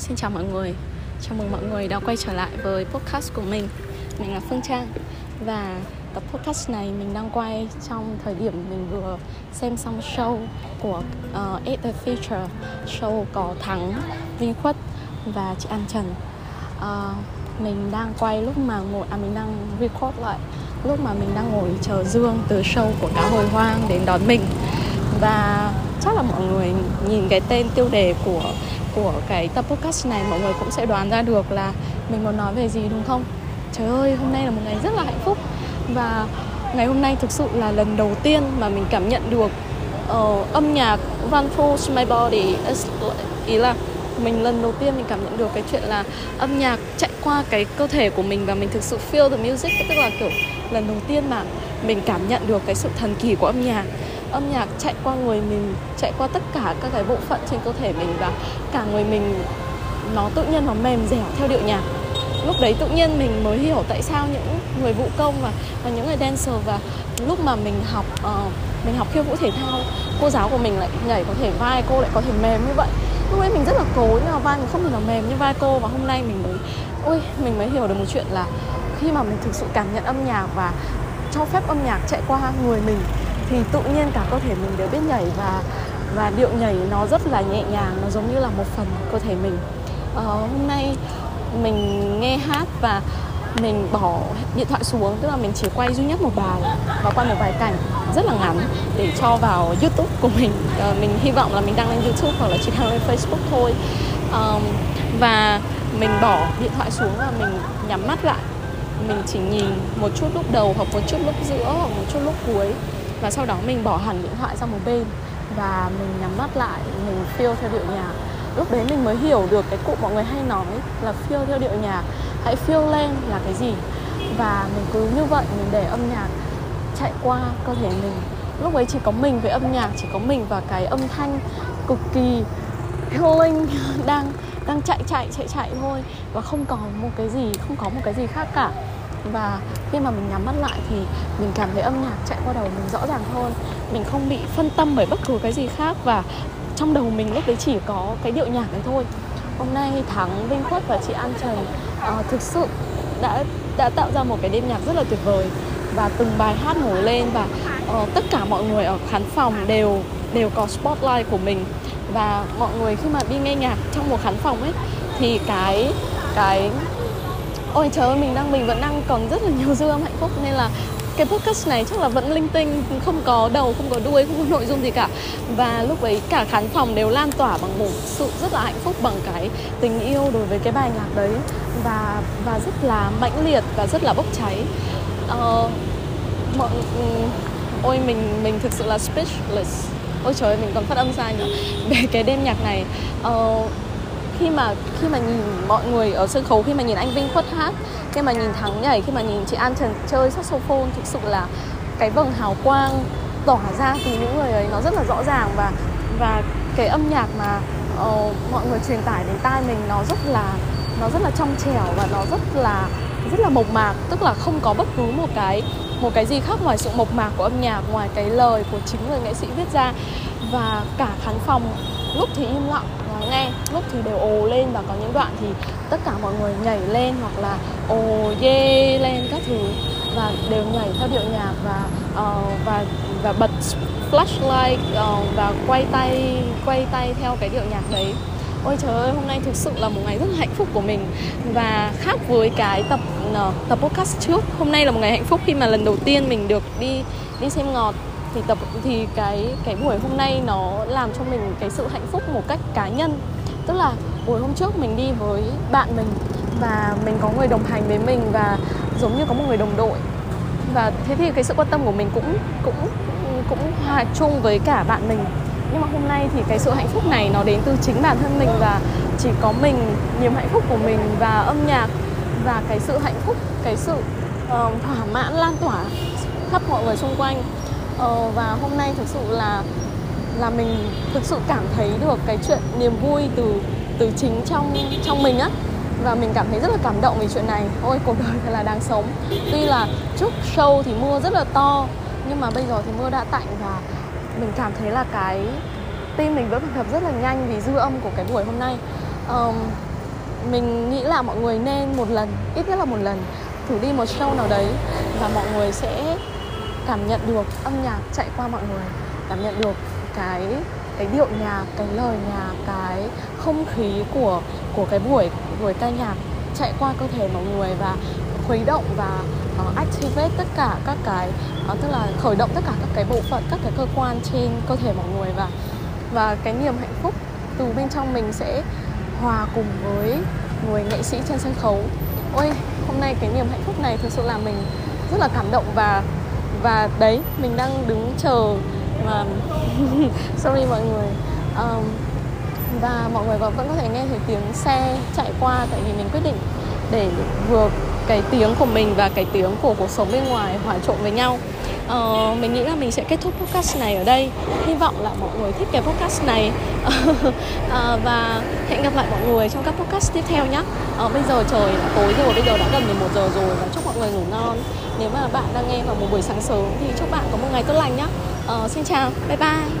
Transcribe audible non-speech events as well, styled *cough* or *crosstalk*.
Xin chào mọi người. Chào mừng mọi người đã quay trở lại với podcast của mình. Mình là Phương Trang. Và tập podcast này mình đang quay trong thời điểm mình vừa xem xong show của uh, Eight the Future. Show có Thắng, Vinh Khuất và chị An Trần. Uh, Mình đang quay lúc mà ngồi, à mình đang record lại Lúc mà mình đang ngồi chờ Dương từ show của Cá Hồi Hoang đến đón mình. Và chắc là mọi người nhìn cái tên tiêu đề của của cái tập podcast này mọi người cũng sẽ đoán ra được là mình muốn nói về gì đúng không? Trời ơi hôm nay là một ngày rất là hạnh phúc. Và ngày hôm nay thực sự là lần đầu tiên mà mình cảm nhận được uh, âm nhạc run through my body ý là mình lần đầu tiên mình cảm nhận được cái chuyện là âm nhạc chạy qua cái cơ thể của mình và mình thực sự feel the music. Tức là kiểu lần đầu tiên mà mình cảm nhận được cái sự thần kỳ của âm nhạc âm nhạc chạy qua người mình chạy qua tất cả các cái bộ phận trên cơ thể mình và cả người mình nó tự nhiên nó mềm dẻo theo điệu nhạc. Lúc đấy tự nhiên mình mới hiểu tại sao những người vũ công và, và những người dancer và lúc mà mình học uh, mình học khiêu vũ thể thao cô giáo của mình lại nhảy có thể vai cô lại có thể mềm như vậy. Lúc đấy mình rất là cố nhưng mà vai mình không thể nào mềm như vai cô và hôm nay mình mới ôi mình mới hiểu được một chuyện là khi mà mình thực sự cảm nhận âm nhạc và cho phép âm nhạc chạy qua người mình thì tự nhiên cả cơ thể mình đều biết nhảy và và điệu nhảy nó rất là nhẹ nhàng nó giống như là một phần cơ thể mình. Ờ, hôm nay mình nghe hát và mình bỏ điện thoại xuống tức là mình chỉ quay duy nhất một bài và quay một vài cảnh rất là ngắn để cho vào youtube của mình. Ờ, mình hy vọng là mình đăng lên youtube hoặc là chỉ đăng lên facebook thôi. Ờ, và mình bỏ điện thoại xuống và mình nhắm mắt lại. Mình chỉ nhìn một chút lúc đầu hoặc một chút lúc giữa hoặc một chút lúc cuối và sau đó mình bỏ hẳn điện thoại sang một bên. Và mình nhắm mắt lại, mình phiêu theo điệu nhạc. Lúc đấy mình mới hiểu được cái cụ mọi người hay nói là phiêu theo điệu nhạc, hãy phiêu lên là cái gì. Và mình cứ như vậy, mình để âm nhạc chạy qua cơ thể mình. Lúc ấy chỉ có mình với âm nhạc, chỉ có mình và cái âm thanh cực kỳ healing, *laughs* đang đang chạy chạy chạy chạy thôi. Và không có một cái gì, không có một cái gì khác cả và khi mà mình nhắm mắt lại thì mình cảm thấy âm nhạc chạy qua đầu mình rõ ràng hơn. Mình không bị phân tâm bởi bất cứ cái gì khác và trong đầu mình lúc đấy chỉ có cái điệu nhạc đấy thôi. Hôm nay thắng vinh khuất và chị an trần uh, thực sự đã đã tạo ra một cái đêm nhạc rất là tuyệt vời và từng bài hát nổi lên và uh, tất cả mọi người ở khán phòng đều đều có spotlight của mình. Và mọi người khi mà đi nghe nhạc trong một khán phòng ấy thì cái cái ôi trời ơi mình đang mình vẫn đang còn rất là nhiều dư âm hạnh phúc nên là cái podcast này chắc là vẫn linh tinh không có đầu không có đuôi không có nội dung gì cả. Và lúc ấy cả khán phòng đều lan tỏa bằng một sự rất là hạnh phúc bằng cái tình yêu đối với cái bài nhạc đấy. Và và rất là mãnh liệt và rất là bốc cháy. Ờ, mọi ừ, ôi mình mình thực sự là speechless. Ôi trời ơi mình còn phát âm sai nữa. Về cái đêm nhạc này ờ, khi mà khi mà nhìn mọi người ở sân khấu khi mà nhìn anh Vinh khuất hát khi mà nhìn Thắng nhảy khi mà nhìn chị An Trần chơi saxophone thực sự là cái vầng hào quang tỏa ra từ những người ấy nó rất là rõ ràng và và cái âm nhạc mà uh, mọi người truyền tải đến tai mình nó rất là nó rất là trong trẻo và nó rất là rất là mộc mạc. Tức là không có bất cứ một cái một cái gì khác ngoài sự mộc mạc của âm nhạc ngoài cái lời của chính người nghệ sĩ viết ra và cả khán phòng lúc thì im lặng lắng nghe. Lúc thì đều ồ lên và có những đoạn thì tất cả mọi người nhảy lên hoặc là ồ dê lên các thứ và đều nhảy theo điệu nhạc và uh, và và bật flashlight uh, và quay tay quay tay theo cái điệu nhạc đấy. Ôi trời ơi hôm nay thực sự là một ngày rất hạnh phúc của mình. Và khác với cái tập uh, tập podcast trước hôm nay là một ngày hạnh phúc khi mà lần đầu tiên mình được đi đi xem ngọt thì tập thì cái cái buổi hôm nay nó làm cho mình cái sự hạnh phúc một cách cá nhân. Tức là buổi hôm trước mình đi với bạn mình và mình có người đồng hành với mình và giống như có một người đồng đội. Và thế thì cái sự quan tâm của mình cũng cũng cũng hòa chung với cả bạn mình. Nhưng mà hôm nay thì cái sự hạnh phúc này nó đến từ chính bản thân mình và chỉ có mình niềm hạnh phúc của mình và âm nhạc và cái sự hạnh phúc cái sự uh, thỏa mãn lan tỏa khắp mọi người xung quanh ờ, và hôm nay thực sự là là mình thực sự cảm thấy được cái chuyện niềm vui từ từ chính trong trong mình á. Và mình cảm thấy rất là cảm động về chuyện này. Ôi cuộc đời thật là đáng sống. Tuy là trước show thì mưa rất là to nhưng mà bây giờ thì mưa đã tạnh và mình cảm thấy là cái tim mình vẫn đập rất là nhanh vì dư âm của cái buổi hôm nay. Um, mình nghĩ là mọi người nên một lần ít nhất là một lần thử đi một show nào đấy và mọi người sẽ cảm nhận được âm nhạc chạy qua mọi người cảm nhận được cái cái điệu nhạc cái lời nhạc cái không khí của của cái buổi buổi ca nhạc chạy qua cơ thể mọi người và khuấy động và uh, activate tất cả các cái uh, tức là khởi động tất cả các cái bộ phận các cái cơ quan trên cơ thể mọi người và và cái niềm hạnh phúc từ bên trong mình sẽ hòa cùng với người nghệ sĩ trên sân khấu. Ôi hôm nay cái niềm hạnh phúc này thực sự là mình rất là cảm động và và đấy mình đang đứng chờ mà *laughs* sorry mọi người. Um, và mọi người vẫn có thể nghe thấy tiếng xe chạy qua tại vì mình quyết định để vừa cái tiếng của mình và cái tiếng của cuộc sống bên ngoài hòa trộn với nhau uh, mình nghĩ là mình sẽ kết thúc podcast này ở đây. Hy vọng là mọi người thích cái podcast này. Uh, *laughs* và hẹn gặp lại mọi người trong các podcast tiếp theo nhé. Uh, bây giờ trời đã tối rồi bây giờ đã gần 11 giờ rồi và chúc mọi người ngủ ngon. Nếu mà bạn đang nghe vào một buổi sáng sớm thì chúc bạn có một ngày tốt lành nhé. Uh, xin chào bye bye.